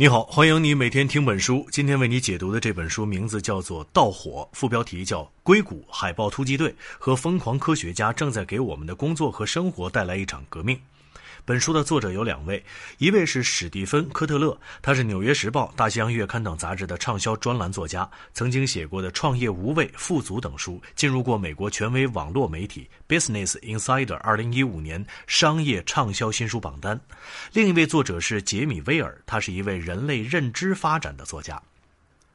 你好，欢迎你每天听本书。今天为你解读的这本书名字叫做《盗火》，副标题叫《硅谷海豹突击队和疯狂科学家正在给我们的工作和生活带来一场革命》。本书的作者有两位，一位是史蒂芬·科特勒，他是《纽约时报》《大西洋月刊》等杂志的畅销专栏作家，曾经写过的《创业无畏》《富足》等书，进入过美国权威网络媒体《Business Insider》2015年商业畅销新书榜单。另一位作者是杰米·威尔，他是一位人类认知发展的作家。《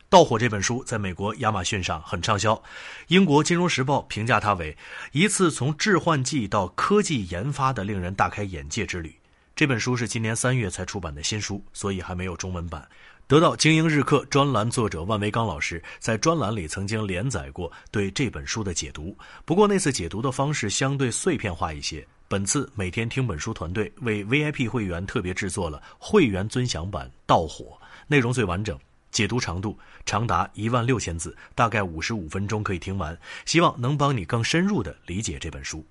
盗火》这本书在美国亚马逊上很畅销，英国《金融时报》评价它为一次从致幻剂到科技研发的令人大开眼界之旅。这本书是今年三月才出版的新书，所以还没有中文版。得到《精英日课》专栏作者万维刚老师在专栏里曾经连载过对这本书的解读，不过那次解读的方式相对碎片化一些。本次每天听本书团队为 VIP 会员特别制作了会员尊享版《盗火》，内容最完整。解读长度长达一万六千字，大概五十五分钟可以听完。希望能帮你更深入的理解这本书。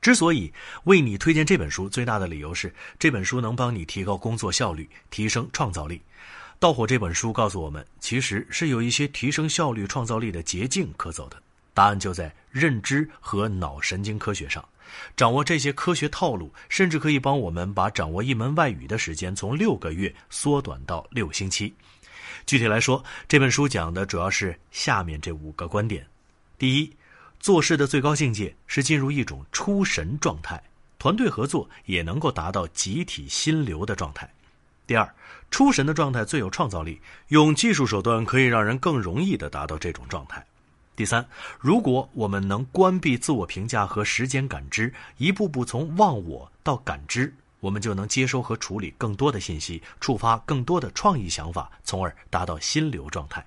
之所以为你推荐这本书，最大的理由是这本书能帮你提高工作效率，提升创造力。《盗火》这本书告诉我们，其实是有一些提升效率、创造力的捷径可走的。答案就在认知和脑神经科学上。掌握这些科学套路，甚至可以帮我们把掌握一门外语的时间从六个月缩短到六星期。具体来说，这本书讲的主要是下面这五个观点：第一，做事的最高境界是进入一种出神状态，团队合作也能够达到集体心流的状态；第二，出神的状态最有创造力，用技术手段可以让人更容易的达到这种状态；第三，如果我们能关闭自我评价和时间感知，一步步从忘我到感知。我们就能接收和处理更多的信息，触发更多的创意想法，从而达到心流状态。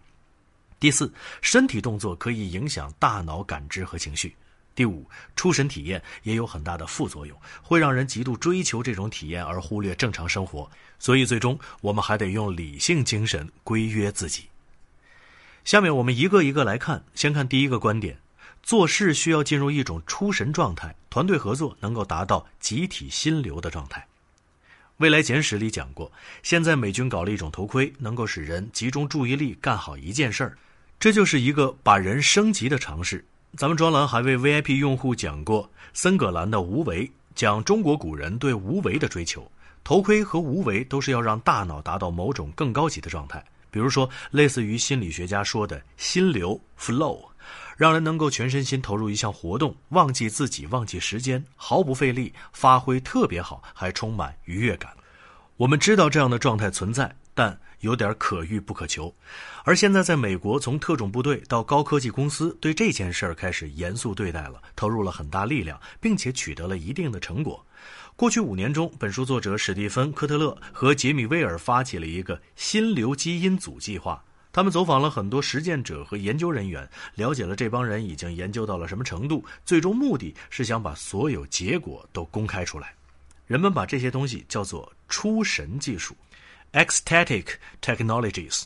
第四，身体动作可以影响大脑感知和情绪。第五，出神体验也有很大的副作用，会让人极度追求这种体验而忽略正常生活。所以，最终我们还得用理性精神规约自己。下面我们一个一个来看，先看第一个观点。做事需要进入一种出神状态，团队合作能够达到集体心流的状态。未来简史里讲过，现在美军搞了一种头盔，能够使人集中注意力干好一件事儿，这就是一个把人升级的尝试。咱们专栏还为 VIP 用户讲过森葛兰的无为，讲中国古人对无为的追求。头盔和无为都是要让大脑达到某种更高级的状态，比如说类似于心理学家说的心流 （flow）。让人能够全身心投入一项活动，忘记自己，忘记时间，毫不费力，发挥特别好，还充满愉悦感。我们知道这样的状态存在，但有点可遇不可求。而现在，在美国，从特种部队到高科技公司，对这件事儿开始严肃对待了，投入了很大力量，并且取得了一定的成果。过去五年中，本书作者史蒂芬·科特勒和杰米·威尔发起了一个心流基因组计划。他们走访了很多实践者和研究人员，了解了这帮人已经研究到了什么程度。最终目的是想把所有结果都公开出来。人们把这些东西叫做“出神技术 ”（ecstatic technologies）。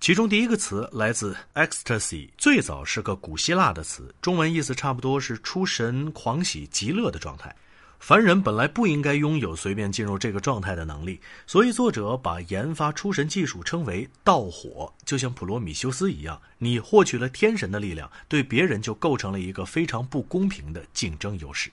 其中第一个词来自 ecstasy，最早是个古希腊的词，中文意思差不多是出神、狂喜、极乐的状态。凡人本来不应该拥有随便进入这个状态的能力，所以作者把研发出神技术称为“盗火”，就像普罗米修斯一样，你获取了天神的力量，对别人就构成了一个非常不公平的竞争优势。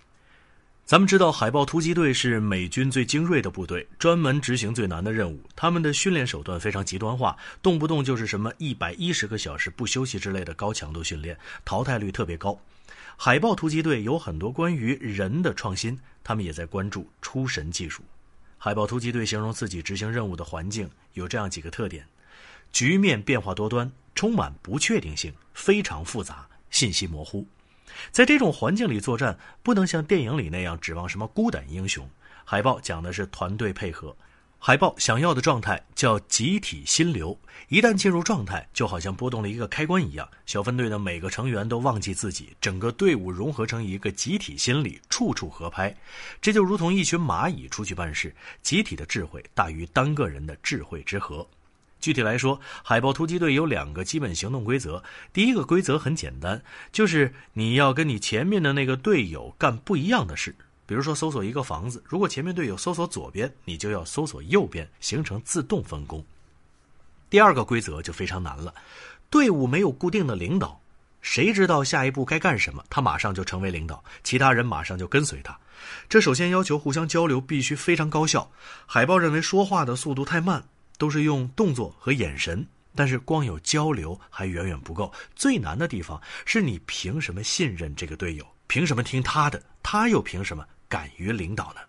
咱们知道，海豹突击队是美军最精锐的部队，专门执行最难的任务。他们的训练手段非常极端化，动不动就是什么一百一十个小时不休息之类的高强度训练，淘汰率特别高。海豹突击队有很多关于人的创新，他们也在关注出神技术。海豹突击队形容自己执行任务的环境有这样几个特点：局面变化多端，充满不确定性，非常复杂，信息模糊。在这种环境里作战，不能像电影里那样指望什么孤胆英雄。海豹讲的是团队配合。海豹想要的状态叫集体心流，一旦进入状态，就好像拨动了一个开关一样，小分队的每个成员都忘记自己，整个队伍融合成一个集体心理，处处合拍。这就如同一群蚂蚁出去办事，集体的智慧大于单个人的智慧之和。具体来说，海豹突击队有两个基本行动规则。第一个规则很简单，就是你要跟你前面的那个队友干不一样的事。比如说搜索一个房子，如果前面队友搜索左边，你就要搜索右边，形成自动分工。第二个规则就非常难了，队伍没有固定的领导，谁知道下一步该干什么，他马上就成为领导，其他人马上就跟随他。这首先要求互相交流必须非常高效。海豹认为说话的速度太慢，都是用动作和眼神，但是光有交流还远远不够。最难的地方是你凭什么信任这个队友？凭什么听他的？他又凭什么？敢于领导呢？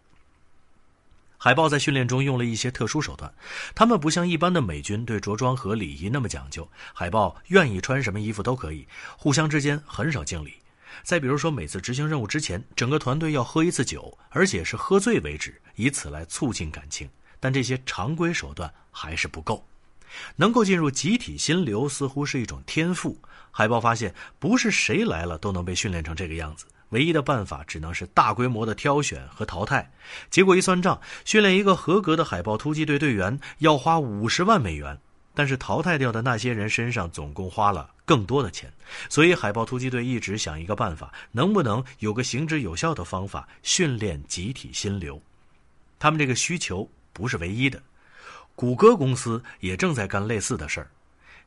海豹在训练中用了一些特殊手段，他们不像一般的美军对着装和礼仪那么讲究。海豹愿意穿什么衣服都可以，互相之间很少敬礼。再比如说，每次执行任务之前，整个团队要喝一次酒，而且是喝醉为止，以此来促进感情。但这些常规手段还是不够，能够进入集体心流似乎是一种天赋。海豹发现，不是谁来了都能被训练成这个样子。唯一的办法只能是大规模的挑选和淘汰。结果一算账，训练一个合格的海豹突击队队员要花五十万美元，但是淘汰掉的那些人身上总共花了更多的钱。所以海豹突击队一直想一个办法，能不能有个行之有效的方法训练集体心流？他们这个需求不是唯一的，谷歌公司也正在干类似的事儿。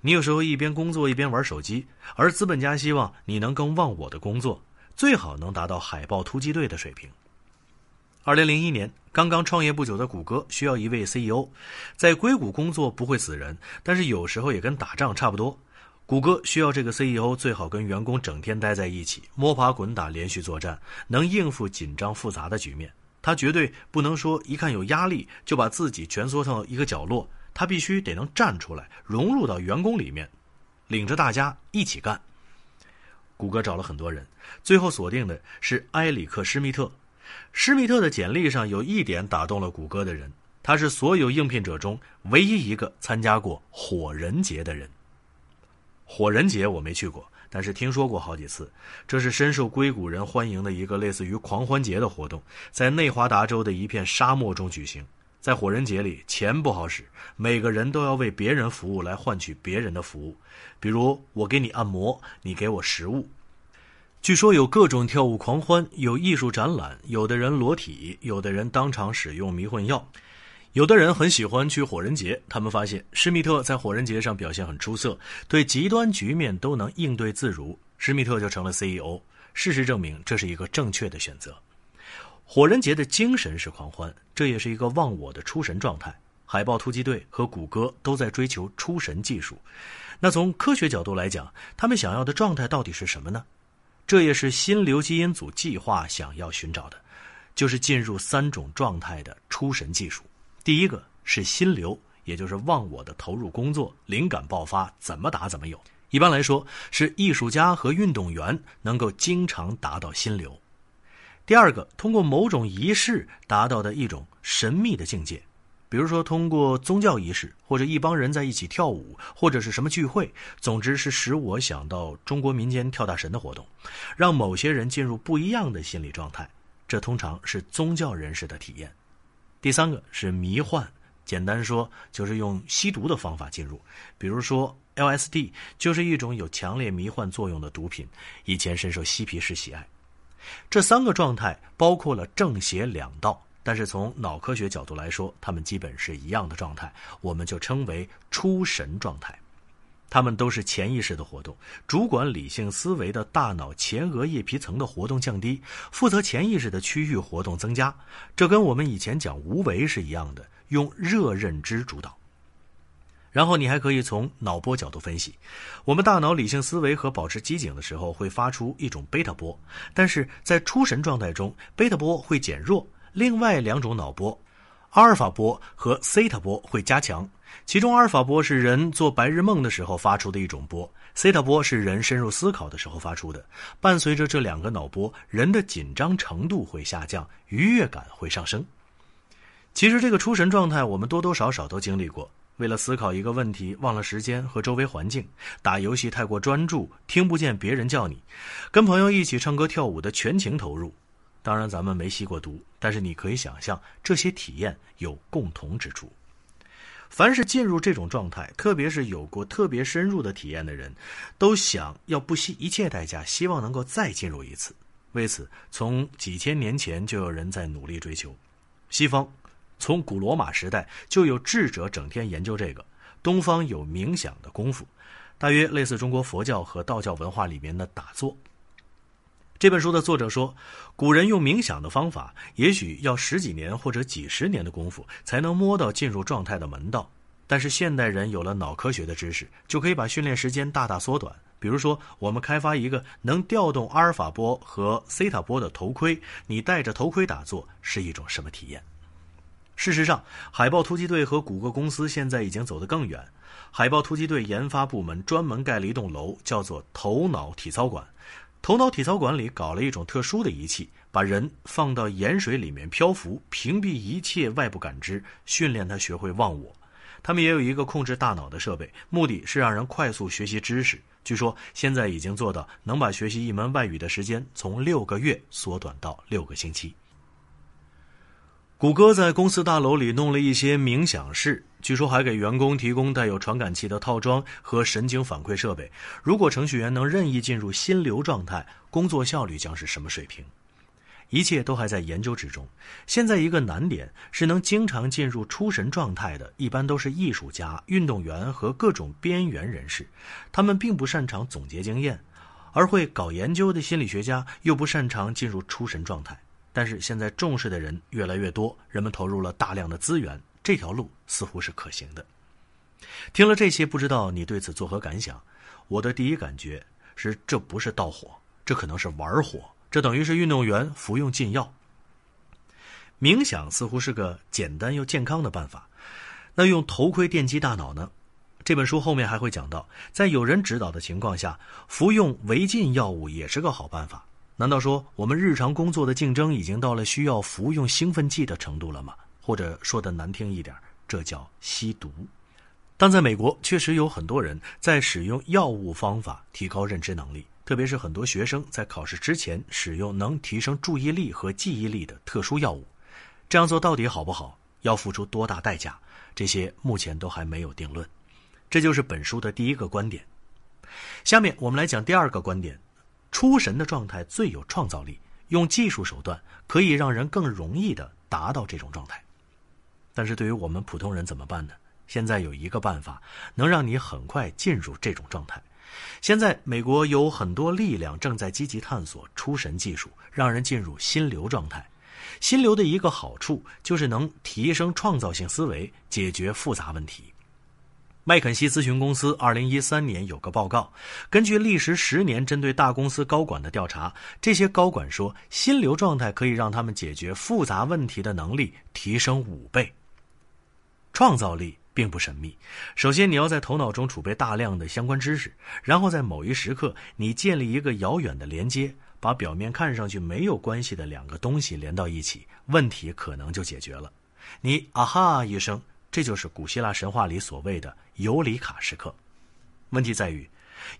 你有时候一边工作一边玩手机，而资本家希望你能更忘我的工作。最好能达到海豹突击队的水平。二零零一年，刚刚创业不久的谷歌需要一位 CEO，在硅谷工作不会死人，但是有时候也跟打仗差不多。谷歌需要这个 CEO 最好跟员工整天待在一起，摸爬滚打，连续作战，能应付紧张复杂的局面。他绝对不能说一看有压力就把自己蜷缩到一个角落，他必须得能站出来，融入到员工里面，领着大家一起干。谷歌找了很多人，最后锁定的是埃里克·施密特。施密特的简历上有一点打动了谷歌的人，他是所有应聘者中唯一一个参加过火人节的人。火人节我没去过，但是听说过好几次。这是深受硅谷人欢迎的一个类似于狂欢节的活动，在内华达州的一片沙漠中举行。在火人节里，钱不好使，每个人都要为别人服务来换取别人的服务，比如我给你按摩，你给我食物。据说有各种跳舞狂欢，有艺术展览，有的人裸体，有的人当场使用迷幻药，有的人很喜欢去火人节。他们发现施密特在火人节上表现很出色，对极端局面都能应对自如，施密特就成了 CEO。事实证明，这是一个正确的选择。火人节的精神是狂欢，这也是一个忘我的出神状态。海豹突击队和谷歌都在追求出神技术。那从科学角度来讲，他们想要的状态到底是什么呢？这也是心流基因组计划想要寻找的，就是进入三种状态的出神技术。第一个是心流，也就是忘我的投入工作，灵感爆发，怎么打怎么有。一般来说，是艺术家和运动员能够经常达到心流。第二个，通过某种仪式达到的一种神秘的境界，比如说通过宗教仪式，或者一帮人在一起跳舞，或者是什么聚会，总之是使我想到中国民间跳大神的活动，让某些人进入不一样的心理状态。这通常是宗教人士的体验。第三个是迷幻，简单说就是用吸毒的方法进入，比如说 LSD 就是一种有强烈迷幻作用的毒品，以前深受嬉皮士喜爱。这三个状态包括了正邪两道，但是从脑科学角度来说，它们基本是一样的状态，我们就称为出神状态。它们都是潜意识的活动，主管理性思维的大脑前额叶皮层的活动降低，负责潜意识的区域活动增加。这跟我们以前讲无为是一样的，用热认知主导。然后你还可以从脑波角度分析，我们大脑理性思维和保持机警的时候会发出一种贝塔波，但是在出神状态中，贝塔波会减弱，另外两种脑波，阿尔法波和西塔波会加强。其中阿尔法波是人做白日梦的时候发出的一种波，西塔波是人深入思考的时候发出的。伴随着这两个脑波，人的紧张程度会下降，愉悦感会上升。其实这个出神状态，我们多多少少都经历过。为了思考一个问题，忘了时间和周围环境；打游戏太过专注，听不见别人叫你；跟朋友一起唱歌跳舞的全情投入。当然，咱们没吸过毒，但是你可以想象，这些体验有共同之处。凡是进入这种状态，特别是有过特别深入的体验的人，都想要不惜一切代价，希望能够再进入一次。为此，从几千年前就有人在努力追求。西方从古罗马时代就有智者整天研究这个，东方有冥想的功夫，大约类似中国佛教和道教文化里面的打坐。这本书的作者说，古人用冥想的方法，也许要十几年或者几十年的功夫才能摸到进入状态的门道。但是现代人有了脑科学的知识，就可以把训练时间大大缩短。比如说，我们开发一个能调动阿尔法波和西塔波的头盔，你戴着头盔打坐是一种什么体验？事实上，海豹突击队和谷歌公司现在已经走得更远。海豹突击队研发部门专门盖了一栋楼，叫做头脑体操馆。头脑体操馆里搞了一种特殊的仪器，把人放到盐水里面漂浮，屏蔽一切外部感知，训练他学会忘我。他们也有一个控制大脑的设备，目的是让人快速学习知识。据说现在已经做到能把学习一门外语的时间从六个月缩短到六个星期。谷歌在公司大楼里弄了一些冥想室，据说还给员工提供带有传感器的套装和神经反馈设备。如果程序员能任意进入心流状态，工作效率将是什么水平？一切都还在研究之中。现在一个难点是，能经常进入出神状态的，一般都是艺术家、运动员和各种边缘人士。他们并不擅长总结经验，而会搞研究的心理学家又不擅长进入出神状态。但是现在重视的人越来越多，人们投入了大量的资源，这条路似乎是可行的。听了这些，不知道你对此作何感想？我的第一感觉是，这不是盗火，这可能是玩火，这等于是运动员服用禁药。冥想似乎是个简单又健康的办法，那用头盔电击大脑呢？这本书后面还会讲到，在有人指导的情况下，服用违禁药物也是个好办法。难道说我们日常工作的竞争已经到了需要服用兴奋剂的程度了吗？或者说的难听一点，这叫吸毒。但在美国，确实有很多人在使用药物方法提高认知能力，特别是很多学生在考试之前使用能提升注意力和记忆力的特殊药物。这样做到底好不好？要付出多大代价？这些目前都还没有定论。这就是本书的第一个观点。下面我们来讲第二个观点。出神的状态最有创造力，用技术手段可以让人更容易的达到这种状态。但是对于我们普通人怎么办呢？现在有一个办法能让你很快进入这种状态。现在美国有很多力量正在积极探索出神技术，让人进入心流状态。心流的一个好处就是能提升创造性思维，解决复杂问题。麦肯锡咨询公司二零一三年有个报告，根据历时十年针对大公司高管的调查，这些高管说，心流状态可以让他们解决复杂问题的能力提升五倍。创造力并不神秘，首先你要在头脑中储备大量的相关知识，然后在某一时刻，你建立一个遥远的连接，把表面看上去没有关系的两个东西连到一起，问题可能就解决了。你啊哈一声。这就是古希腊神话里所谓的尤里卡时刻。问题在于，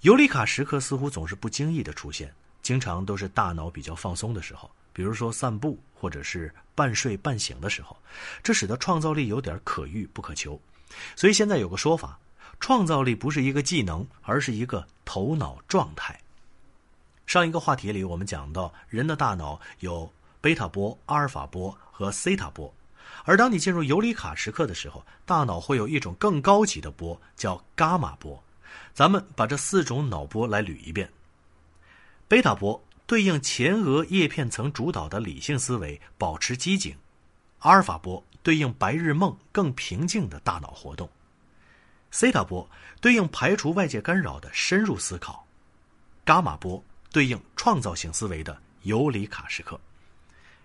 尤里卡时刻似乎总是不经意的出现，经常都是大脑比较放松的时候，比如说散步或者是半睡半醒的时候，这使得创造力有点可遇不可求。所以现在有个说法，创造力不是一个技能，而是一个头脑状态。上一个话题里我们讲到，人的大脑有贝塔波、阿尔法波和西塔波。而当你进入尤里卡时刻的时候，大脑会有一种更高级的波，叫伽马波。咱们把这四种脑波来捋一遍：贝塔波对应前额叶片层主导的理性思维，保持机警；阿尔法波对应白日梦，更平静的大脑活动；西塔波对应排除外界干扰的深入思考；伽马波对应创造性思维的尤里卡时刻。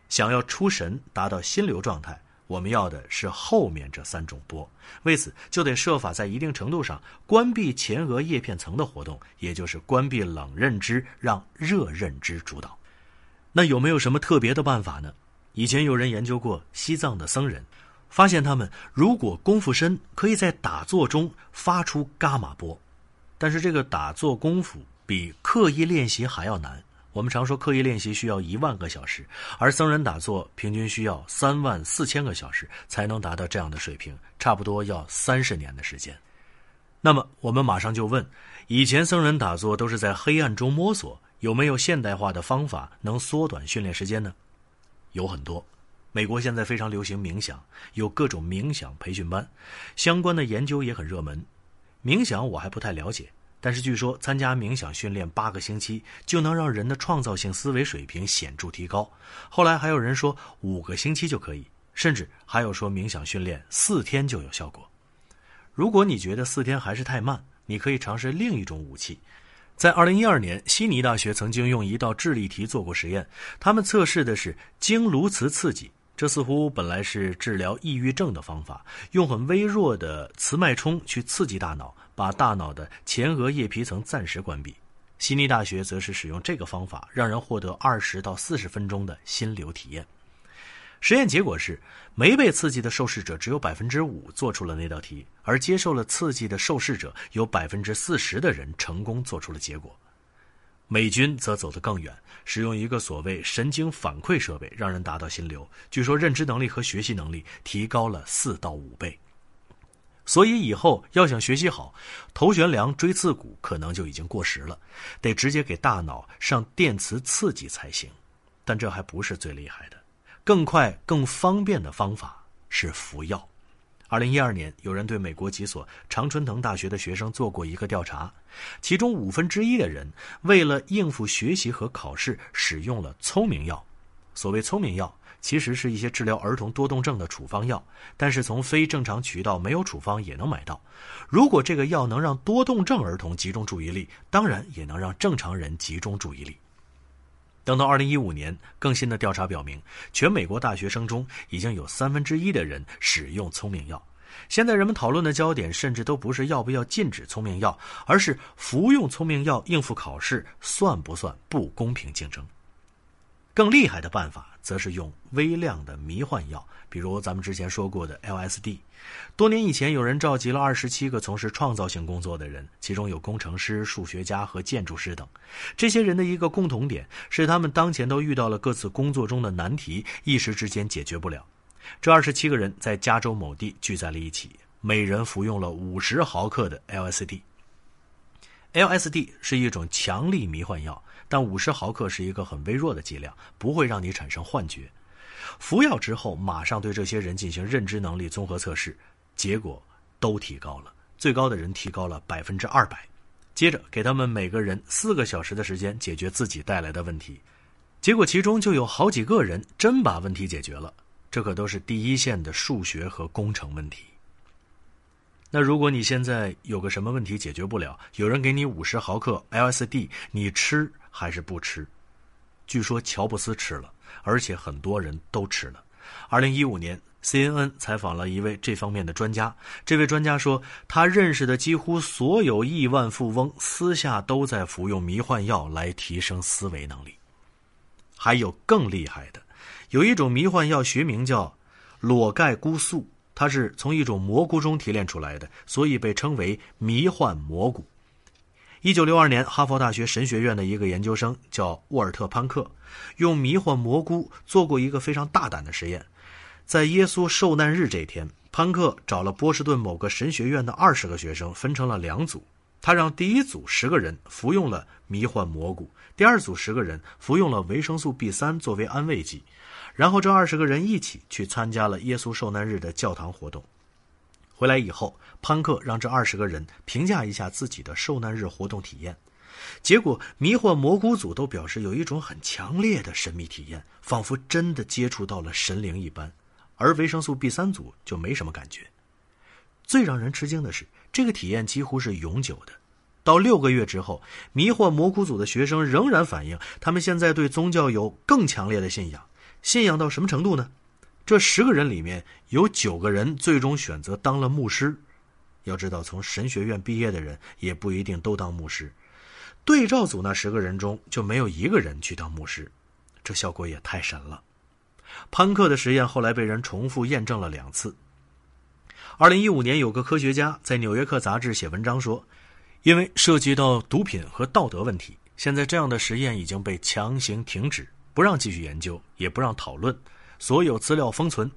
想要出神，达到心流状态。我们要的是后面这三种波，为此就得设法在一定程度上关闭前额叶片层的活动，也就是关闭冷认知，让热认知主导。那有没有什么特别的办法呢？以前有人研究过西藏的僧人，发现他们如果功夫深，可以在打坐中发出伽马波，但是这个打坐功夫比刻意练习还要难。我们常说刻意练习需要一万个小时，而僧人打坐平均需要三万四千个小时才能达到这样的水平，差不多要三十年的时间。那么我们马上就问：以前僧人打坐都是在黑暗中摸索，有没有现代化的方法能缩短训练时间呢？有很多。美国现在非常流行冥想，有各种冥想培训班，相关的研究也很热门。冥想我还不太了解，但是据说参加冥想训练八个星期就能让人的创造性思维水平显著提高。后来还有人说五个星期就可以，甚至还有说冥想训练四天就有效果。如果你觉得四天还是太慢，你可以尝试另一种武器。在二零一二年，悉尼大学曾经用一道智力题做过实验，他们测试的是经颅磁刺激。这似乎本来是治疗抑郁症的方法，用很微弱的磁脉冲去刺激大脑，把大脑的前额叶皮层暂时关闭。悉尼大学则是使用这个方法，让人获得二十到四十分钟的心流体验。实验结果是，没被刺激的受试者只有百分之五做出了那道题，而接受了刺激的受试者有百分之四十的人成功做出了结果。美军则走得更远，使用一个所谓神经反馈设备，让人达到心流。据说认知能力和学习能力提高了四到五倍。所以以后要想学习好，头悬梁锥刺股可能就已经过时了，得直接给大脑上电磁刺激才行。但这还不是最厉害的，更快、更方便的方法是服药。二零一二年，有人对美国几所常春藤大学的学生做过一个调查，其中五分之一的人为了应付学习和考试，使用了聪明药。所谓聪明药，其实是一些治疗儿童多动症的处方药，但是从非正常渠道没有处方也能买到。如果这个药能让多动症儿童集中注意力，当然也能让正常人集中注意力。等到二零一五年，更新的调查表明，全美国大学生中已经有三分之一的人使用聪明药。现在人们讨论的焦点，甚至都不是要不要禁止聪明药，而是服用聪明药应付考试算不算不公平竞争？更厉害的办法，则是用微量的迷幻药，比如咱们之前说过的 LSD。多年以前，有人召集了二十七个从事创造性工作的人，其中有工程师、数学家和建筑师等。这些人的一个共同点是，他们当前都遇到了各自工作中的难题，一时之间解决不了。这二十七个人在加州某地聚在了一起，每人服用了五十毫克的 LSD。LSD 是一种强力迷幻药，但五十毫克是一个很微弱的剂量，不会让你产生幻觉。服药之后，马上对这些人进行认知能力综合测试，结果都提高了，最高的人提高了百分之二百。接着给他们每个人四个小时的时间解决自己带来的问题，结果其中就有好几个人真把问题解决了。这可都是第一线的数学和工程问题。那如果你现在有个什么问题解决不了，有人给你五十毫克 LSD，你吃还是不吃？据说乔布斯吃了。而且很多人都吃了。二零一五年，CNN 采访了一位这方面的专家。这位专家说，他认识的几乎所有亿万富翁私下都在服用迷幻药来提升思维能力。还有更厉害的，有一种迷幻药学名叫裸盖菇素，它是从一种蘑菇中提炼出来的，所以被称为迷幻蘑菇。一九六二年，哈佛大学神学院的一个研究生叫沃尔特·潘克，用迷幻蘑菇做过一个非常大胆的实验。在耶稣受难日这天，潘克找了波士顿某个神学院的二十个学生，分成了两组。他让第一组十个人服用了迷幻蘑菇，第二组十个人服用了维生素 B 三作为安慰剂。然后这二十个人一起去参加了耶稣受难日的教堂活动。回来以后，潘克让这二十个人评价一下自己的受难日活动体验。结果，迷惑蘑菇组都表示有一种很强烈的神秘体验，仿佛真的接触到了神灵一般；而维生素 B 三组就没什么感觉。最让人吃惊的是，这个体验几乎是永久的。到六个月之后，迷惑蘑菇组的学生仍然反映，他们现在对宗教有更强烈的信仰。信仰到什么程度呢？这十个人里面有九个人最终选择当了牧师。要知道，从神学院毕业的人也不一定都当牧师。对照组那十个人中就没有一个人去当牧师，这效果也太神了。潘克的实验后来被人重复验证了两次。二零一五年，有个科学家在《纽约客》杂志写文章说，因为涉及到毒品和道德问题，现在这样的实验已经被强行停止，不让继续研究，也不让讨论。所有资料封存，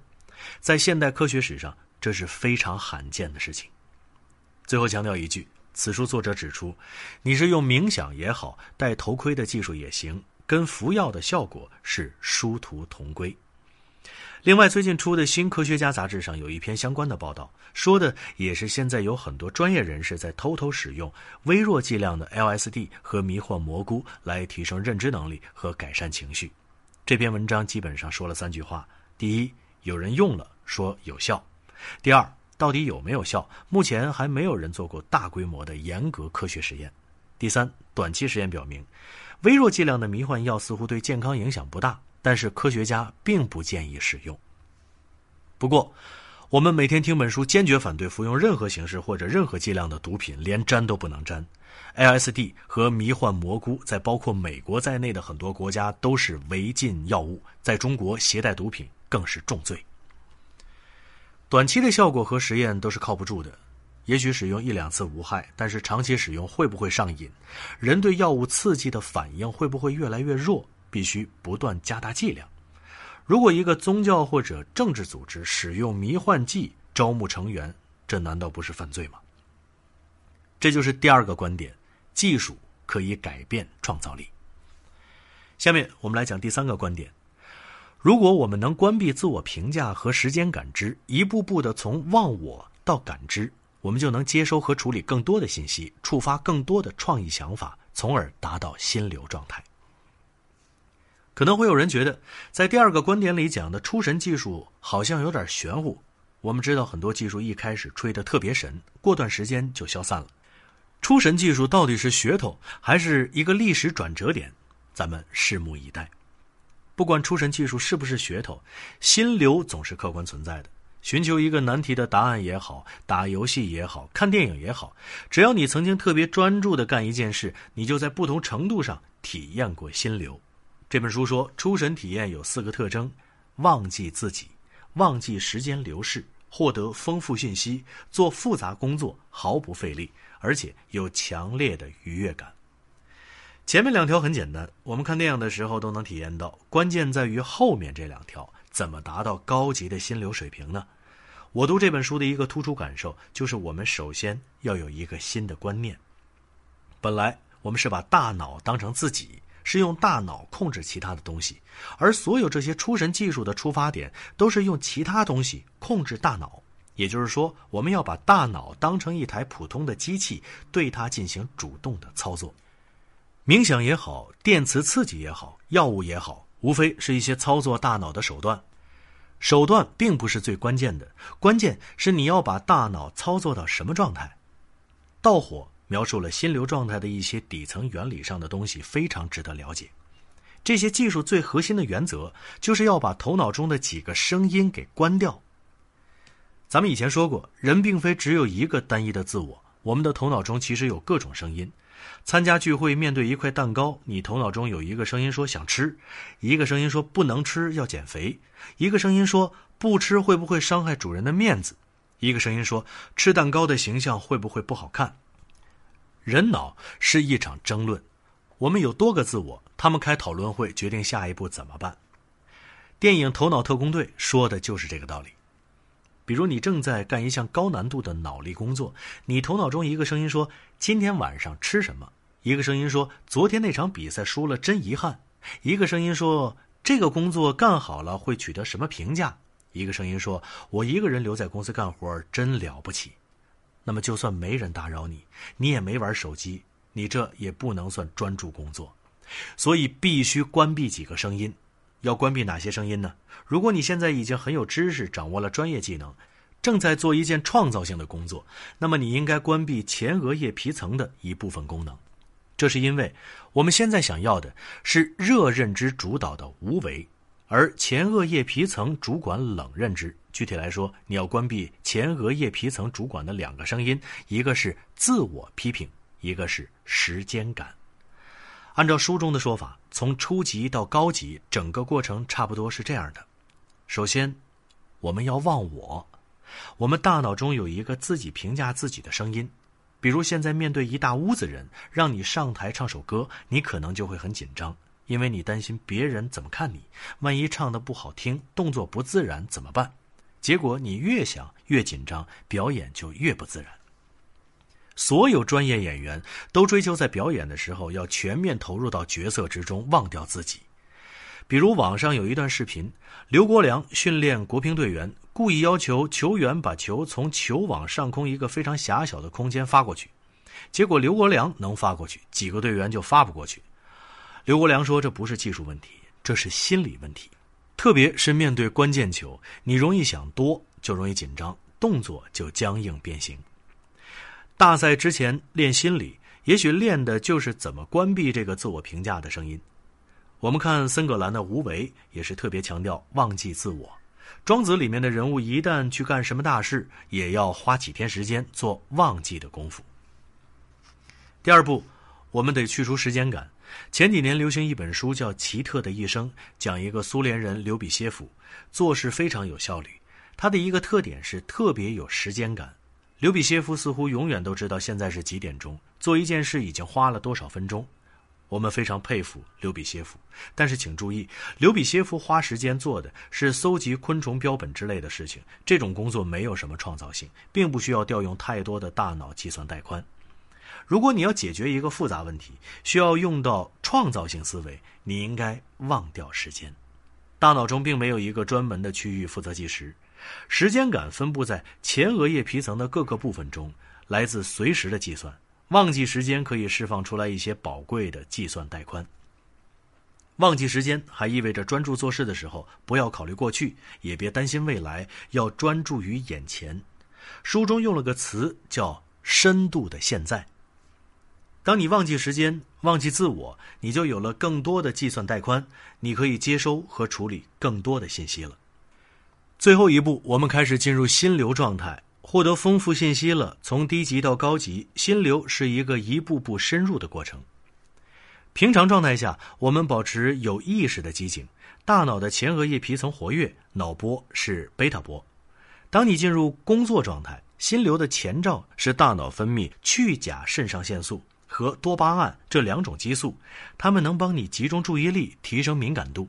在现代科学史上，这是非常罕见的事情。最后强调一句，此书作者指出，你是用冥想也好，戴头盔的技术也行，跟服药的效果是殊途同归。另外，最近出的新科学家杂志上有一篇相关的报道，说的也是现在有很多专业人士在偷偷使用微弱剂量的 LSD 和迷幻蘑菇来提升认知能力和改善情绪。这篇文章基本上说了三句话：第一，有人用了说有效；第二，到底有没有效，目前还没有人做过大规模的严格科学实验；第三，短期实验表明，微弱剂量的迷幻药似乎对健康影响不大。但是科学家并不建议使用。不过，我们每天听本书，坚决反对服用任何形式或者任何剂量的毒品，连沾都不能沾。LSD 和迷幻蘑菇在包括美国在内的很多国家都是违禁药物，在中国携带毒品更是重罪。短期的效果和实验都是靠不住的，也许使用一两次无害，但是长期使用会不会上瘾？人对药物刺激的反应会不会越来越弱？必须不断加大剂量。如果一个宗教或者政治组织使用迷幻剂招募成员，这难道不是犯罪吗？这就是第二个观点：技术可以改变创造力。下面我们来讲第三个观点：如果我们能关闭自我评价和时间感知，一步步的从忘我到感知，我们就能接收和处理更多的信息，触发更多的创意想法，从而达到心流状态。可能会有人觉得，在第二个观点里讲的出神技术好像有点玄乎。我们知道很多技术一开始吹得特别神，过段时间就消散了。出神技术到底是噱头，还是一个历史转折点？咱们拭目以待。不管出神技术是不是噱头，心流总是客观存在的。寻求一个难题的答案也好，打游戏也好，看电影也好，只要你曾经特别专注的干一件事，你就在不同程度上体验过心流。这本书说，出神体验有四个特征：忘记自己，忘记时间流逝，获得丰富信息，做复杂工作毫不费力，而且有强烈的愉悦感。前面两条很简单，我们看电影的时候都能体验到。关键在于后面这两条，怎么达到高级的心流水平呢？我读这本书的一个突出感受就是，我们首先要有一个新的观念。本来我们是把大脑当成自己。是用大脑控制其他的东西，而所有这些出神技术的出发点都是用其他东西控制大脑。也就是说，我们要把大脑当成一台普通的机器，对它进行主动的操作。冥想也好，电磁刺激也好，药物也好，无非是一些操作大脑的手段。手段并不是最关键的，关键是你要把大脑操作到什么状态。盗火。描述了心流状态的一些底层原理上的东西，非常值得了解。这些技术最核心的原则，就是要把头脑中的几个声音给关掉。咱们以前说过，人并非只有一个单一的自我，我们的头脑中其实有各种声音。参加聚会，面对一块蛋糕，你头脑中有一个声音说想吃，一个声音说不能吃要减肥，一个声音说不吃会不会伤害主人的面子，一个声音说吃蛋糕的形象会不会不好看。人脑是一场争论，我们有多个自我，他们开讨论会，决定下一步怎么办。电影《头脑特工队》说的就是这个道理。比如你正在干一项高难度的脑力工作，你头脑中一个声音说：“今天晚上吃什么？”一个声音说：“昨天那场比赛输了，真遗憾。”一个声音说：“这个工作干好了会取得什么评价？”一个声音说：“我一个人留在公司干活真了不起。”那么，就算没人打扰你，你也没玩手机，你这也不能算专注工作。所以，必须关闭几个声音。要关闭哪些声音呢？如果你现在已经很有知识，掌握了专业技能，正在做一件创造性的工作，那么你应该关闭前额叶皮层的一部分功能。这是因为我们现在想要的是热认知主导的无为。而前额叶皮层主管冷认知。具体来说，你要关闭前额叶皮层主管的两个声音，一个是自我批评，一个是时间感。按照书中的说法，从初级到高级，整个过程差不多是这样的：首先，我们要忘我。我们大脑中有一个自己评价自己的声音。比如现在面对一大屋子人，让你上台唱首歌，你可能就会很紧张。因为你担心别人怎么看你，万一唱的不好听，动作不自然怎么办？结果你越想越紧张，表演就越不自然。所有专业演员都追求在表演的时候要全面投入到角色之中，忘掉自己。比如网上有一段视频，刘国梁训练国乒队员，故意要求球员把球从球网上空一个非常狭小的空间发过去，结果刘国梁能发过去，几个队员就发不过去。刘国梁说：“这不是技术问题，这是心理问题。特别是面对关键球，你容易想多，就容易紧张，动作就僵硬变形。”大赛之前练心理，也许练的就是怎么关闭这个自我评价的声音。我们看森格兰的《无为》，也是特别强调忘记自我。庄子里面的人物一旦去干什么大事，也要花几天时间做忘记的功夫。第二步，我们得去除时间感。前几年流行一本书叫《奇特的一生》，讲一个苏联人刘比歇夫，做事非常有效率。他的一个特点是特别有时间感。刘比歇夫似乎永远都知道现在是几点钟，做一件事已经花了多少分钟。我们非常佩服刘比歇夫，但是请注意，刘比歇夫花时间做的是搜集昆虫标本之类的事情，这种工作没有什么创造性，并不需要调用太多的大脑计算带宽。如果你要解决一个复杂问题，需要用到创造性思维，你应该忘掉时间。大脑中并没有一个专门的区域负责计时。时间感分布在前额叶皮层的各个部分中，来自随时的计算。忘记时间可以释放出来一些宝贵的计算带宽。忘记时间还意味着专注做事的时候，不要考虑过去，也别担心未来，要专注于眼前。书中用了个词叫“深度的现在”。当你忘记时间、忘记自我，你就有了更多的计算带宽，你可以接收和处理更多的信息了。最后一步，我们开始进入心流状态，获得丰富信息了。从低级到高级，心流是一个一步步深入的过程。平常状态下，我们保持有意识的机警，大脑的前额叶皮层活跃，脑波是贝塔波。当你进入工作状态，心流的前兆是大脑分泌去甲肾上腺素和多巴胺这两种激素，它们能帮你集中注意力，提升敏感度。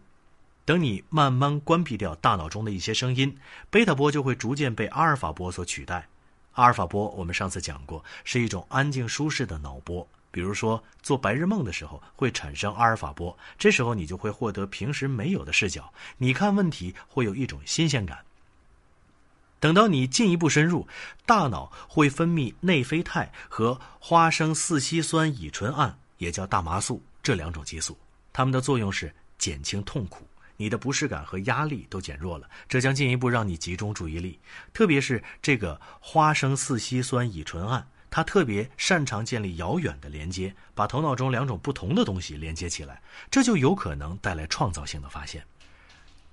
等你慢慢关闭掉大脑中的一些声音，贝塔波就会逐渐被阿尔法波所取代。阿尔法波我们上次讲过，是一种安静舒适的脑波。比如说做白日梦的时候会产生阿尔法波，这时候你就会获得平时没有的视角，你看问题会有一种新鲜感。等到你进一步深入，大脑会分泌内啡肽和花生四烯酸乙醇胺，也叫大麻素这两种激素，它们的作用是减轻痛苦。你的不适感和压力都减弱了，这将进一步让你集中注意力。特别是这个花生四烯酸乙醇胺，它特别擅长建立遥远的连接，把头脑中两种不同的东西连接起来，这就有可能带来创造性的发现。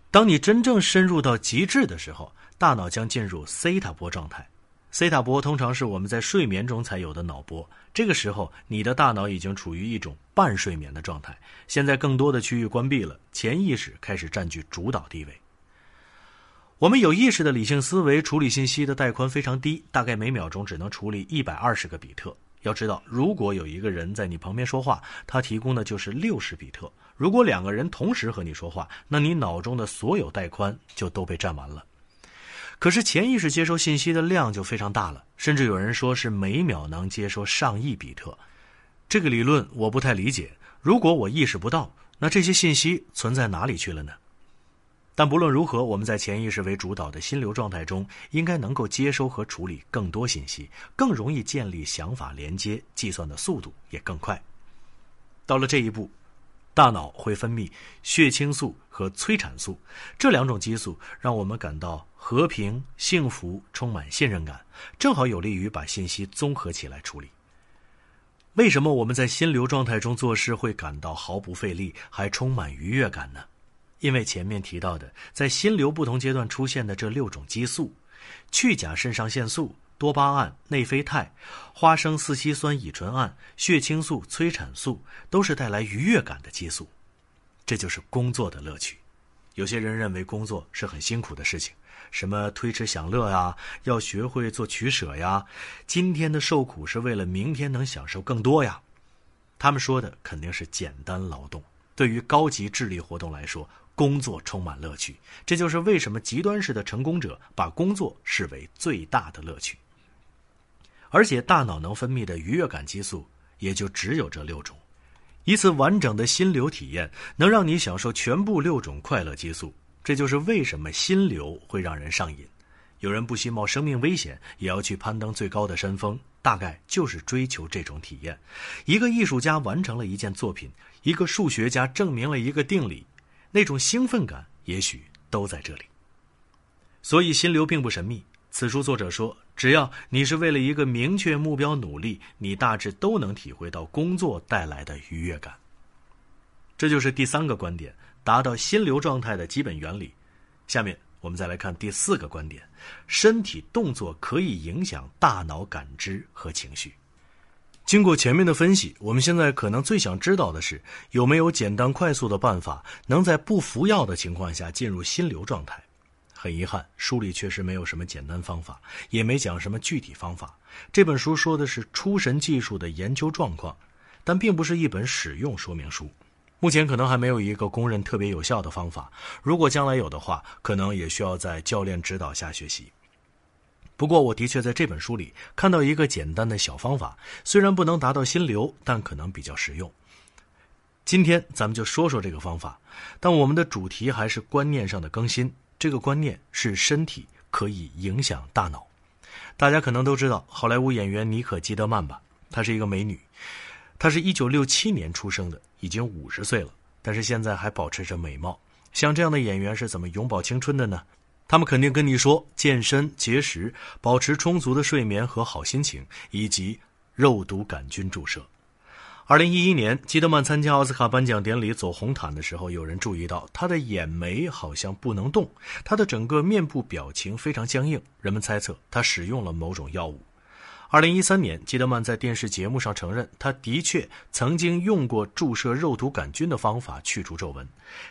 当你真正深入到极致的时候，大脑将进入西塔波状态。西塔波通常是我们在睡眠中才有的脑波，这个时候你的大脑已经处于一种半睡眠的状态。现在更多的区域关闭了，潜意识开始占据主导地位。我们有意识的理性思维处理信息的带宽非常低，大概每秒钟只能处理一百二十个比特。要知道，如果有一个人在你旁边说话，他提供的就是六十比特。如果两个人同时和你说话，那你脑中的所有带宽就都被占完了。可是潜意识接收信息的量就非常大了，甚至有人说是每秒能接收上亿比特。这个理论我不太理解。如果我意识不到，那这些信息存在哪里去了呢？但不论如何，我们在潜意识为主导的心流状态中，应该能够接收和处理更多信息，更容易建立想法连接，计算的速度也更快。到了这一步。大脑会分泌血清素和催产素这两种激素，让我们感到和平、幸福、充满信任感，正好有利于把信息综合起来处理。为什么我们在心流状态中做事会感到毫不费力，还充满愉悦感呢？因为前面提到的，在心流不同阶段出现的这六种激素——去甲肾上腺素。多巴胺、内啡肽、花生四烯酸乙醇胺、血清素、催产素都是带来愉悦感的激素，这就是工作的乐趣。有些人认为工作是很辛苦的事情，什么推迟享乐呀，要学会做取舍呀，今天的受苦是为了明天能享受更多呀。他们说的肯定是简单劳动。对于高级智力活动来说，工作充满乐趣。这就是为什么极端式的成功者把工作视为最大的乐趣。而且大脑能分泌的愉悦感激素也就只有这六种。一次完整的心流体验能让你享受全部六种快乐激素，这就是为什么心流会让人上瘾。有人不惜冒生命危险也要去攀登最高的山峰，大概就是追求这种体验。一个艺术家完成了一件作品，一个数学家证明了一个定理，那种兴奋感也许都在这里。所以，心流并不神秘。此书作者说，只要你是为了一个明确目标努力，你大致都能体会到工作带来的愉悦感。这就是第三个观点，达到心流状态的基本原理。下面我们再来看第四个观点：身体动作可以影响大脑感知和情绪。经过前面的分析，我们现在可能最想知道的是，有没有简单快速的办法，能在不服药的情况下进入心流状态？很遗憾，书里确实没有什么简单方法，也没讲什么具体方法。这本书说的是出神技术的研究状况，但并不是一本使用说明书。目前可能还没有一个公认特别有效的方法。如果将来有的话，可能也需要在教练指导下学习。不过，我的确在这本书里看到一个简单的小方法，虽然不能达到心流，但可能比较实用。今天咱们就说说这个方法，但我们的主题还是观念上的更新。这个观念是身体可以影响大脑。大家可能都知道好莱坞演员妮可基德曼吧？她是一个美女，她是一九六七年出生的，已经五十岁了，但是现在还保持着美貌。像这样的演员是怎么永葆青春的呢？他们肯定跟你说：健身、节食、保持充足的睡眠和好心情，以及肉毒杆菌注射。二零一一年，基德曼参加奥斯卡颁奖典礼走红毯的时候，有人注意到他的眼眉好像不能动，他的整个面部表情非常僵硬。人们猜测他使用了某种药物。二零一三年，基德曼在电视节目上承认，他的确曾经用过注射肉毒杆菌的方法去除皱纹。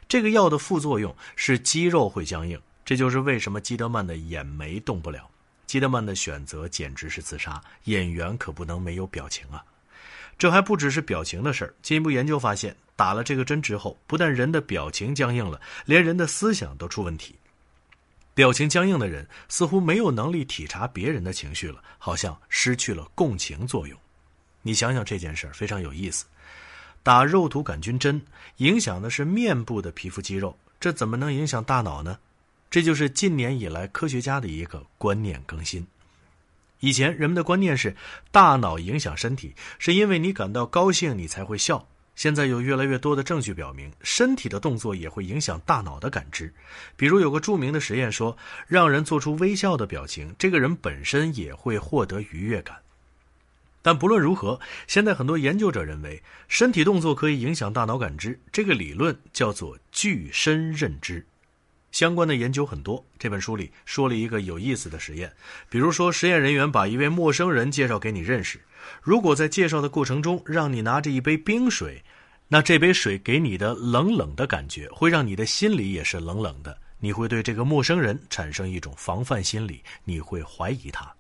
这个药的副作用是肌肉会僵硬，这就是为什么基德曼的眼眉动不了。基德曼的选择简直是自杀，演员可不能没有表情啊。这还不只是表情的事儿。进一步研究发现，打了这个针之后，不但人的表情僵硬了，连人的思想都出问题。表情僵硬的人似乎没有能力体察别人的情绪了，好像失去了共情作用。你想想这件事儿非常有意思。打肉毒杆菌针影响的是面部的皮肤肌肉，这怎么能影响大脑呢？这就是近年以来科学家的一个观念更新。以前人们的观念是，大脑影响身体，是因为你感到高兴你才会笑。现在有越来越多的证据表明，身体的动作也会影响大脑的感知。比如有个著名的实验说，让人做出微笑的表情，这个人本身也会获得愉悦感。但不论如何，现在很多研究者认为，身体动作可以影响大脑感知，这个理论叫做具身认知。相关的研究很多。这本书里说了一个有意思的实验，比如说，实验人员把一位陌生人介绍给你认识。如果在介绍的过程中让你拿着一杯冰水，那这杯水给你的冷冷的感觉，会让你的心里也是冷冷的。你会对这个陌生人产生一种防范心理，你会怀疑他。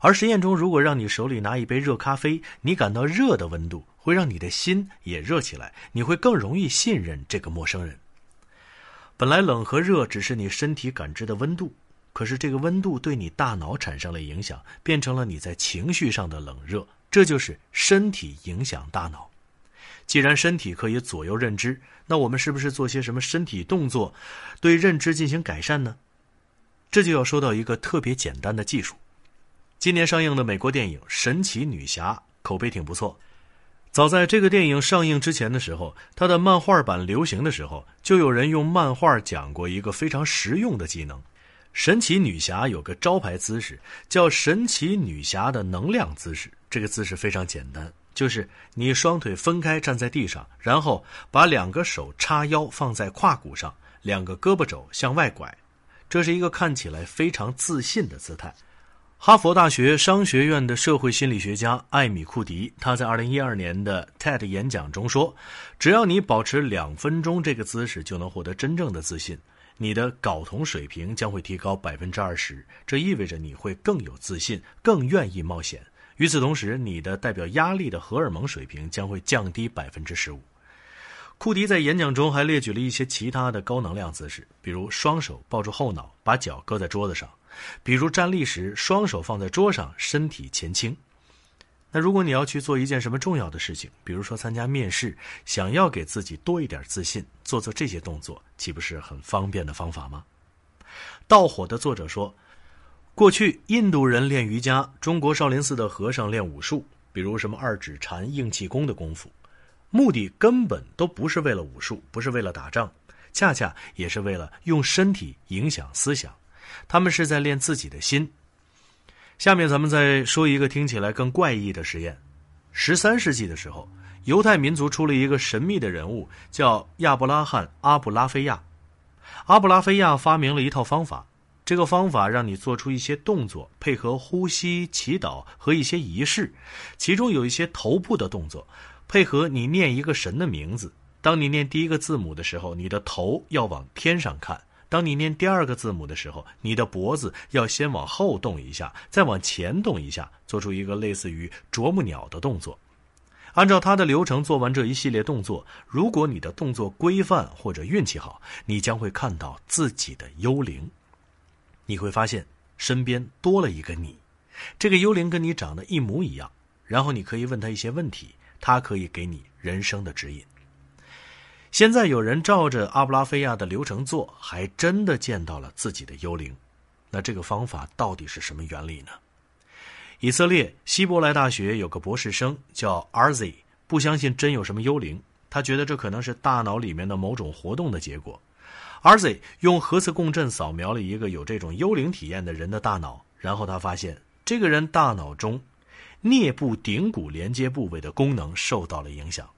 而实验中，如果让你手里拿一杯热咖啡，你感到热的温度会让你的心也热起来，你会更容易信任这个陌生人。本来冷和热只是你身体感知的温度，可是这个温度对你大脑产生了影响，变成了你在情绪上的冷热。这就是身体影响大脑。既然身体可以左右认知，那我们是不是做些什么身体动作，对认知进行改善呢？这就要说到一个特别简单的技术。今年上映的美国电影《神奇女侠》口碑挺不错。早在这个电影上映之前的时候，它的漫画版流行的时候，就有人用漫画讲过一个非常实用的技能。神奇女侠有个招牌姿势，叫神奇女侠的能量姿势。这个姿势非常简单，就是你双腿分开站在地上，然后把两个手叉腰放在胯骨上，两个胳膊肘向外拐，这是一个看起来非常自信的姿态。哈佛大学商学院的社会心理学家艾米库迪，他在2012年的 TED 演讲中说：“只要你保持两分钟这个姿势，就能获得真正的自信。你的睾酮水平将会提高百分之二十，这意味着你会更有自信，更愿意冒险。与此同时，你的代表压力的荷尔蒙水平将会降低百分之十五。”库迪在演讲中还列举了一些其他的高能量姿势，比如双手抱住后脑，把脚搁在桌子上。比如站立时，双手放在桌上，身体前倾；那如果你要去做一件什么重要的事情，比如说参加面试，想要给自己多一点自信，做做这些动作，岂不是很方便的方法吗？盗火的作者说，过去印度人练瑜伽，中国少林寺的和尚练武术，比如什么二指禅、硬气功的功夫，目的根本都不是为了武术，不是为了打仗，恰恰也是为了用身体影响思想，他们是在练自己的心。下面咱们再说一个听起来更怪异的实验。十三世纪的时候，犹太民族出了一个神秘的人物，叫亚伯拉罕·阿布拉菲亚。阿布拉菲亚发明了一套方法，这个方法让你做出一些动作，配合呼吸、祈祷和一些仪式，其中有一些头部的动作，配合你念一个神的名字。当你念第一个字母的时候，你的头要往天上看。当你念第二个字母的时候，你的脖子要先往后动一下，再往前动一下，做出一个类似于啄木鸟的动作。按照他的流程做完这一系列动作，如果你的动作规范或者运气好，你将会看到自己的幽灵。你会发现身边多了一个你，这个幽灵跟你长得一模一样。然后你可以问他一些问题，他可以给你人生的指引。现在有人照着阿布拉菲亚的流程做，还真的见到了自己的幽灵。那这个方法到底是什么原理呢？以色列希伯来大学有个博士生叫 RZ，不相信真有什么幽灵，他觉得这可能是大脑里面的某种活动的结果。RZ 用核磁共振扫描了一个有这种幽灵体验的人的大脑，然后他发现这个人大脑中颞部顶骨连接部位的功能受到了影响。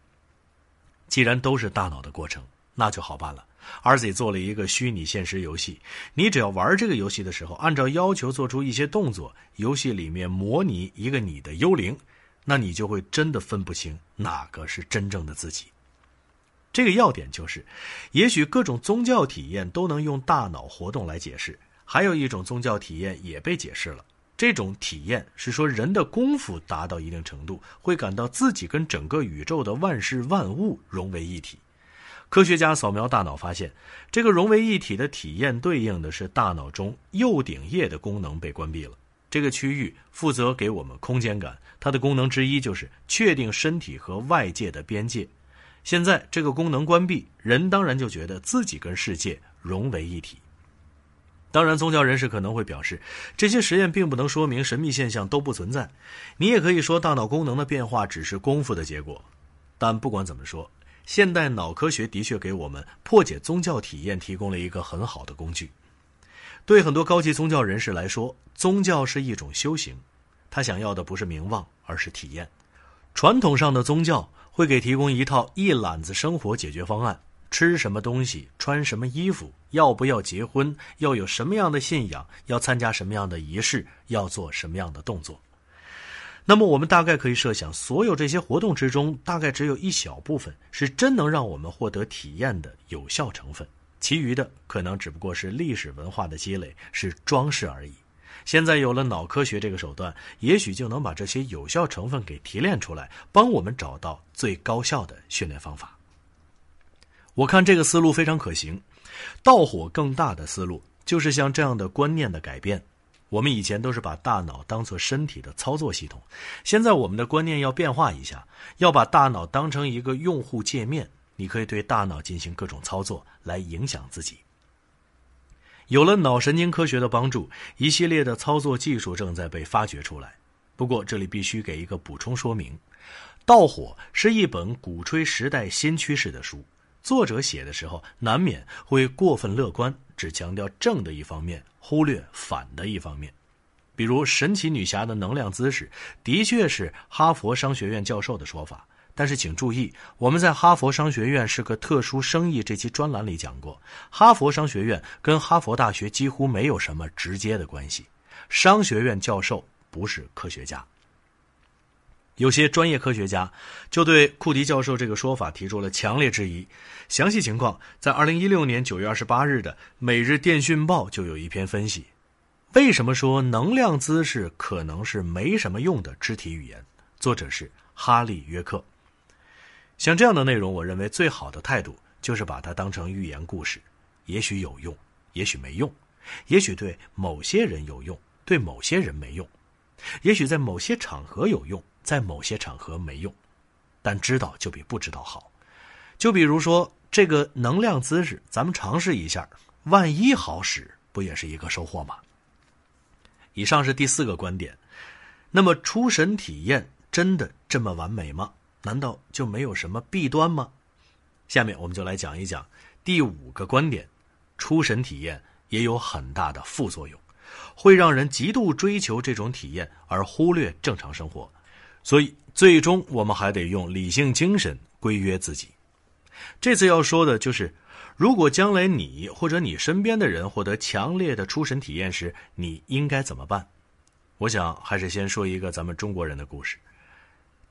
既然都是大脑的过程，那就好办了。RZ 做了一个虚拟现实游戏，你只要玩这个游戏的时候，按照要求做出一些动作，游戏里面模拟一个你的幽灵，那你就会真的分不清哪个是真正的自己。这个要点就是，也许各种宗教体验都能用大脑活动来解释，还有一种宗教体验也被解释了。这种体验是说，人的功夫达到一定程度，会感到自己跟整个宇宙的万事万物融为一体。科学家扫描大脑发现，这个融为一体的体验对应的是大脑中右顶叶的功能被关闭了。这个区域负责给我们空间感，它的功能之一就是确定身体和外界的边界。现在这个功能关闭，人当然就觉得自己跟世界融为一体。当然，宗教人士可能会表示，这些实验并不能说明神秘现象都不存在。你也可以说，大脑功能的变化只是功夫的结果。但不管怎么说，现代脑科学的确给我们破解宗教体验提供了一个很好的工具。对很多高级宗教人士来说，宗教是一种修行，他想要的不是名望，而是体验。传统上的宗教会给提供一套一揽子生活解决方案。吃什么东西，穿什么衣服，要不要结婚，要有什么样的信仰，要参加什么样的仪式，要做什么样的动作。那么，我们大概可以设想，所有这些活动之中，大概只有一小部分是真能让我们获得体验的有效成分，其余的可能只不过是历史文化的积累，是装饰而已。现在有了脑科学这个手段，也许就能把这些有效成分给提炼出来，帮我们找到最高效的训练方法。我看这个思路非常可行，盗火更大的思路就是像这样的观念的改变。我们以前都是把大脑当做身体的操作系统，现在我们的观念要变化一下，要把大脑当成一个用户界面，你可以对大脑进行各种操作来影响自己。有了脑神经科学的帮助，一系列的操作技术正在被发掘出来。不过这里必须给一个补充说明：《盗火》是一本鼓吹时代新趋势的书。作者写的时候，难免会过分乐观，只强调正的一方面，忽略反的一方面。比如神奇女侠的能量姿势，的确是哈佛商学院教授的说法。但是请注意，我们在《哈佛商学院是个特殊生意》这期专栏里讲过，哈佛商学院跟哈佛大学几乎没有什么直接的关系。商学院教授不是科学家。有些专业科学家就对库迪教授这个说法提出了强烈质疑。详细情况在二零一六年九月二十八日的《每日电讯报》就有一篇分析。为什么说能量姿势可能是没什么用的肢体语言？作者是哈利约克。像这样的内容，我认为最好的态度就是把它当成寓言故事，也许有用，也许没用，也许对某些人有用，对某些人没用，也许在某些场合有用。在某些场合没用，但知道就比不知道好。就比如说这个能量姿势，咱们尝试一下，万一好使，不也是一个收获吗？以上是第四个观点。那么出神体验真的这么完美吗？难道就没有什么弊端吗？下面我们就来讲一讲第五个观点：出神体验也有很大的副作用，会让人极度追求这种体验而忽略正常生活。所以，最终我们还得用理性精神规约自己。这次要说的就是，如果将来你或者你身边的人获得强烈的出神体验时，你应该怎么办？我想还是先说一个咱们中国人的故事。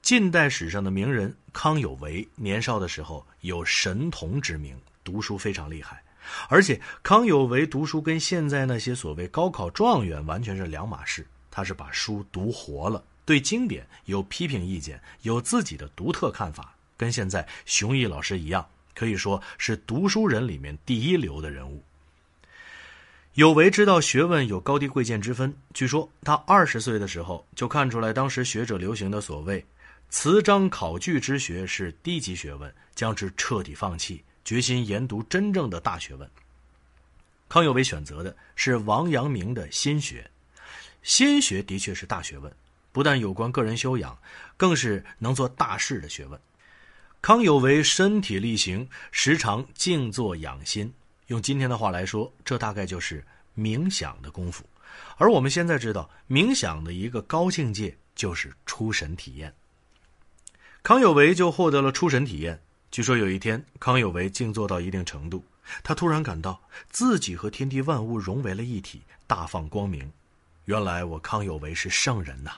近代史上的名人康有为，年少的时候有神童之名，读书非常厉害。而且康有为读书跟现在那些所谓高考状元完全是两码事，他是把书读活了，对经典有批评意见，有自己的独特看法。跟现在熊毅老师一样，可以说是读书人里面第一流的人物。有为知道学问有高低贵贱之分，据说他二十岁的时候就看出来，当时学者流行的所谓词章考据之学是低级学问，将之彻底放弃，决心研读真正的大学问。康有为选择的是王阳明的心学，心学的确是大学问，不但有关个人修养，更是能做大事的学问。康有为身体力行，时常静坐养心。用今天的话来说，这大概就是冥想的功夫。而我们现在知道，冥想的一个高境界就是出神体验。康有为就获得了出神体验。据说有一天，康有为静坐到一定程度，他突然感到自己和天地万物融为了一体，大放光明。原来我康有为是圣人呐！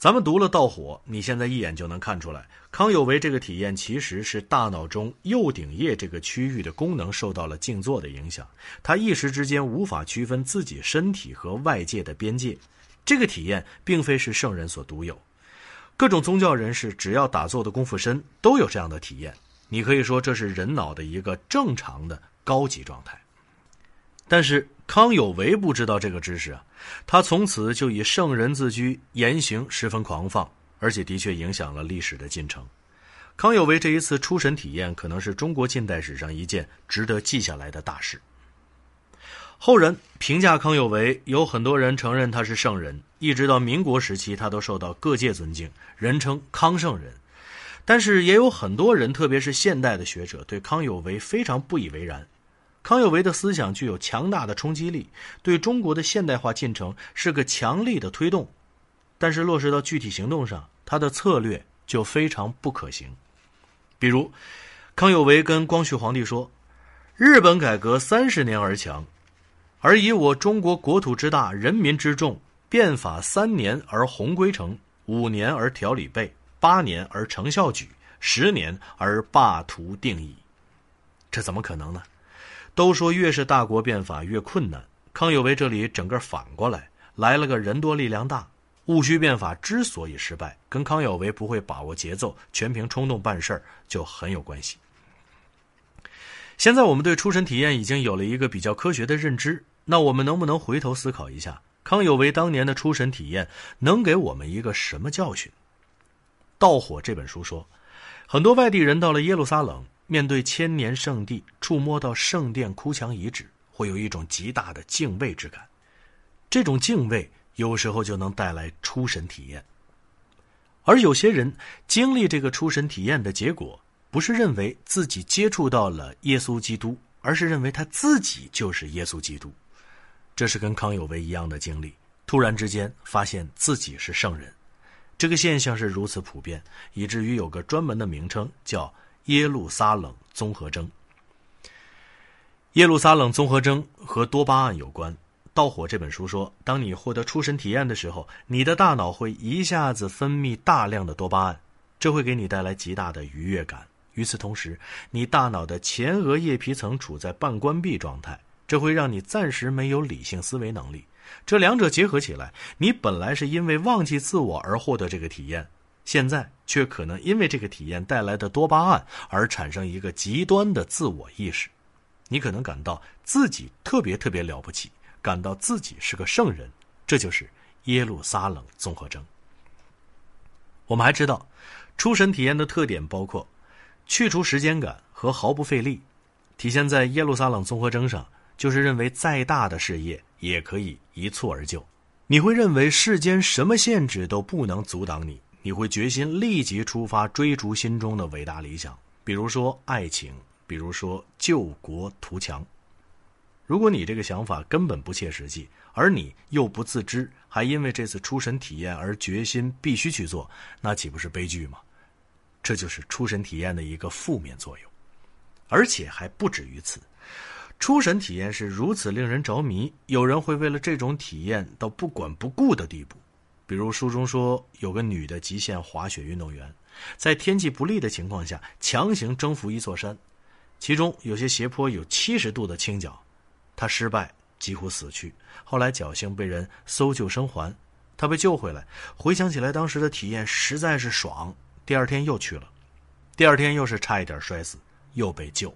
咱们读了道火，你现在一眼就能看出来，康有为这个体验其实是大脑中右顶叶这个区域的功能受到了静坐的影响，他一时之间无法区分自己身体和外界的边界。这个体验并非是圣人所独有，各种宗教人士只要打坐的功夫深，都有这样的体验。你可以说这是人脑的一个正常的高级状态，但是。康有为不知道这个知识啊，他从此就以圣人自居，言行十分狂放，而且的确影响了历史的进程。康有为这一次出神体验，可能是中国近代史上一件值得记下来的大事。后人评价康有为，有很多人承认他是圣人，一直到民国时期，他都受到各界尊敬，人称康圣人。但是也有很多人，特别是现代的学者，对康有为非常不以为然。康有为的思想具有强大的冲击力，对中国的现代化进程是个强力的推动，但是落实到具体行动上，他的策略就非常不可行。比如，康有为跟光绪皇帝说：“日本改革三十年而强，而以我中国国土之大，人民之众，变法三年而鸿归成，五年而条理备，八年而成效举，十年而霸图定矣。”这怎么可能呢？都说越是大国变法越困难，康有为这里整个反过来，来了个人多力量大。戊戌变法之所以失败，跟康有为不会把握节奏、全凭冲动办事儿就很有关系。现在我们对出神体验已经有了一个比较科学的认知，那我们能不能回头思考一下，康有为当年的出神体验能给我们一个什么教训？《盗火》这本书说，很多外地人到了耶路撒冷。面对千年圣地，触摸到圣殿哭墙遗址，会有一种极大的敬畏之感。这种敬畏有时候就能带来出神体验。而有些人经历这个出神体验的结果，不是认为自己接触到了耶稣基督，而是认为他自己就是耶稣基督。这是跟康有为一样的经历，突然之间发现自己是圣人。这个现象是如此普遍，以至于有个专门的名称叫。耶路撒冷综合征。耶路撒冷综合征和多巴胺有关。《盗火》这本书说，当你获得出神体验的时候，你的大脑会一下子分泌大量的多巴胺，这会给你带来极大的愉悦感。与此同时，你大脑的前额叶皮层处在半关闭状态，这会让你暂时没有理性思维能力。这两者结合起来，你本来是因为忘记自我而获得这个体验。现在却可能因为这个体验带来的多巴胺而产生一个极端的自我意识，你可能感到自己特别特别了不起，感到自己是个圣人，这就是耶路撒冷综合征。我们还知道，出神体验的特点包括去除时间感和毫不费力，体现在耶路撒冷综合征上，就是认为再大的事业也可以一蹴而就。你会认为世间什么限制都不能阻挡你，你会决心立即出发追逐心中的伟大理想，比如说爱情，比如说救国图强。如果你这个想法根本不切实际，而你又不自知，还因为这次出神体验而决心必须去做，那岂不是悲剧吗？这就是出神体验的一个负面作用，而且还不止于此。出神体验是如此令人着迷，有人会为了这种体验到不管不顾的地步。比如书中说，有个女的极限滑雪运动员，在天气不利的情况下强行征服一座山，其中有些斜坡有七十度的倾角。她失败，几乎死去。后来侥幸被人搜救生还，她被救回来。回想起来，当时的体验实在是爽。第二天又去了，第二天又是差一点摔死，又被救。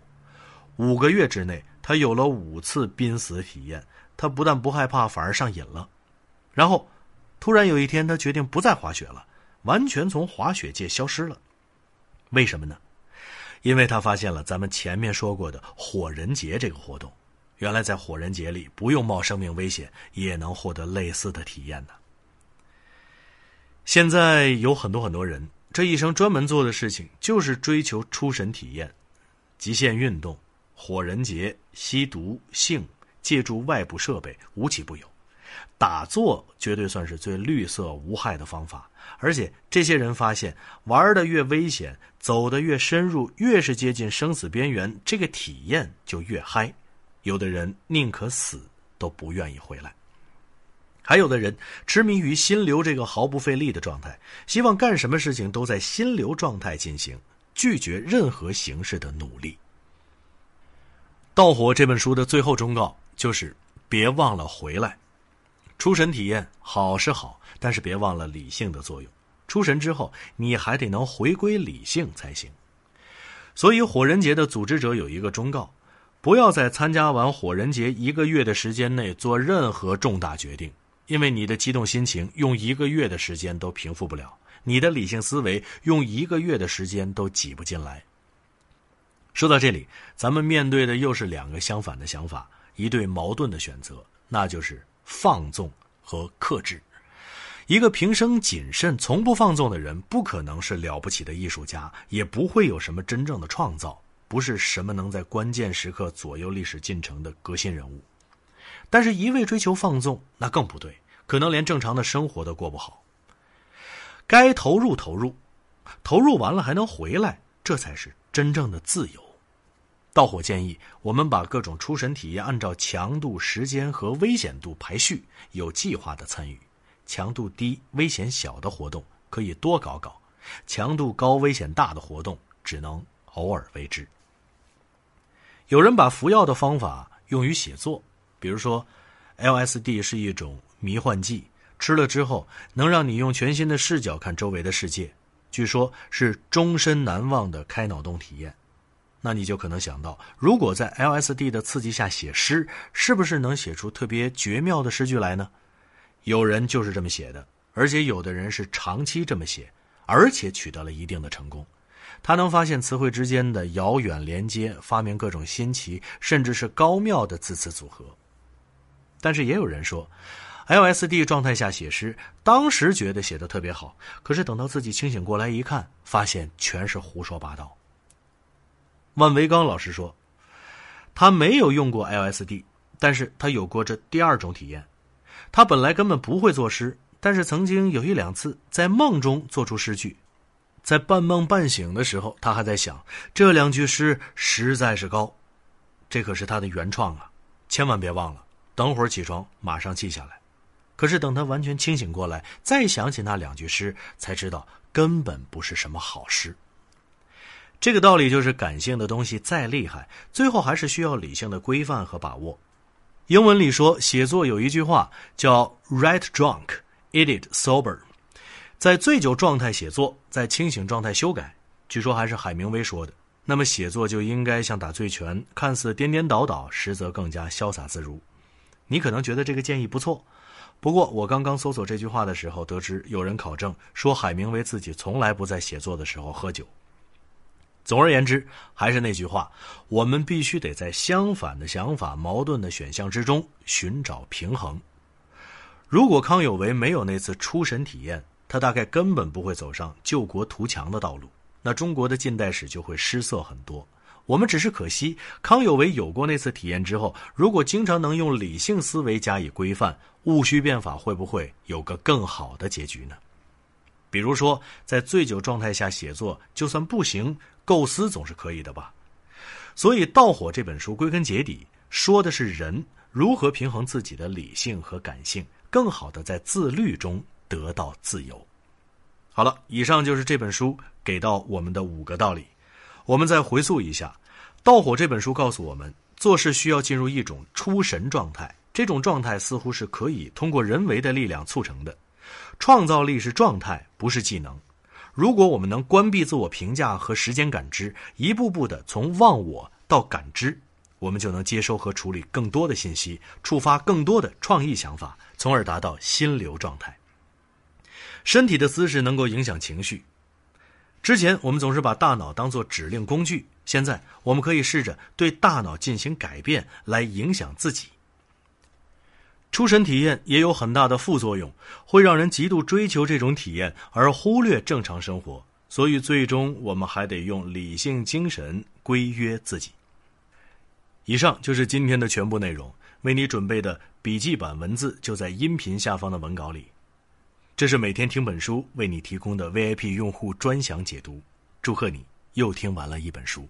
五个月之内，她有了五次濒死体验。她不但不害怕，反而上瘾了。然后，突然有一天，他决定不再滑雪了，完全从滑雪界消失了。为什么呢？因为他发现了咱们前面说过的火人节这个活动。原来在火人节里，不用冒生命危险也能获得类似的体验呢。现在有很多很多人，这一生专门做的事情就是追求出神体验，极限运动、火人节、吸毒、性、借助外部设备，无奇不有。打坐绝对算是最绿色无害的方法，而且这些人发现，玩的越危险，走的越深入，越是接近生死边缘，这个体验就越嗨。有的人宁可死都不愿意回来，还有的人痴迷于心流这个毫不费力的状态，希望干什么事情都在心流状态进行，拒绝任何形式的努力。《盗火》这本书的最后忠告就是别忘了回来。出神体验好是好，但是别忘了理性的作用。出神之后，你还得能回归理性才行。所以，火人节的组织者有一个忠告。不要在参加完火人节一个月的时间内做任何重大决定，因为你的激动心情用一个月的时间都平复不了，你的理性思维用一个月的时间都挤不进来。说到这里，咱们面对的又是两个相反的想法，一对矛盾的选择，那就是放纵和克制。一个平生谨慎、从不放纵的人，不可能是了不起的艺术家，也不会有什么真正的创造。不是什么能在关键时刻左右历史进程的革新人物，但是，一味追求放纵，那更不对，可能连正常的生活都过不好。该投入投入，投入完了还能回来，这才是真正的自由。道火建议我们把各种出神体验按照强度、时间和危险度排序，有计划的参与。强度低、危险小的活动可以多搞搞，强度高、危险大的活动只能偶尔为之。有人把服药的方法用于写作，比如说，LSD 是一种迷幻剂，吃了之后能让你用全新的视角看周围的世界，据说是终身难忘的开脑洞体验。那你就可能想到，如果在 LSD 的刺激下写诗，是不是能写出特别绝妙的诗句来呢？有人就是这么写的，而且有的人是长期这么写，而且取得了一定的成功。他能发现词汇之间的遥远连接，发明各种新奇甚至是高妙的字词组合。但是也有人说，LSD 状态下写诗，当时觉得写的特别好，可是等到自己清醒过来一看，发现全是胡说八道。万维刚老师说，他没有用过 LSD，但是他有过这第二种体验。他本来根本不会作诗，但是曾经有一两次在梦中做出诗句。在半梦半醒的时候，他还在想这两句诗实在是高，这可是他的原创啊！千万别忘了，等会儿起床马上记下来。可是等他完全清醒过来，再想起那两句诗，才知道根本不是什么好诗。这个道理就是，感性的东西再厉害，最后还是需要理性的规范和把握。英文里说，写作有一句话叫 “write drunk, edit sober”。在醉酒状态写作，在清醒状态修改，据说还是海明威说的。那么写作就应该像打醉拳，看似颠颠倒倒，实则更加潇洒自如。你可能觉得这个建议不错，不过，我刚刚搜索这句话的时候，得知有人考证说海明威自己从来不在写作的时候喝酒。总而言之，还是那句话，我们必须得在相反的想法、矛盾的选项之中寻找平衡。如果康有为没有那次出神体验，他大概根本不会走上救国图强的道路，那中国的近代史就会失色很多。我们只是可惜，康有为有过那次体验之后，如果经常能用理性思维加以规范，戊戌变法会不会有个更好的结局呢？比如说，在醉酒状态下写作，就算不行，构思总是可以的吧？所以，《盗火》这本书归根结底说的是人如何平衡自己的理性和感性，更好的在自律中得到自由。好了，以上就是这本书给到我们的五个道理。我们再回溯一下，《盗火》这本书告诉我们，做事需要进入一种出神状态。这种状态似乎是可以通过人为的力量促成的。创造力是状态，不是技能。如果我们能关闭自我评价和时间感知，一步步的从忘我到感知，我们就能接收和处理更多的信息，触发更多的创意想法，从而达到心流状态。身体的姿势能够影响情绪。之前我们总是把大脑当作指令工具，现在我们可以试着对大脑进行改变，来影响自己。出神体验也有很大的副作用，会让人极度追求这种体验，而忽略正常生活。所以最终我们还得用理性精神规约自己。以上就是今天的全部内容，为你准备的笔记版文字就在音频下方的文稿里。这是每天听本书为你提供的 VIP 用户专享解读，祝贺你又听完了一本书。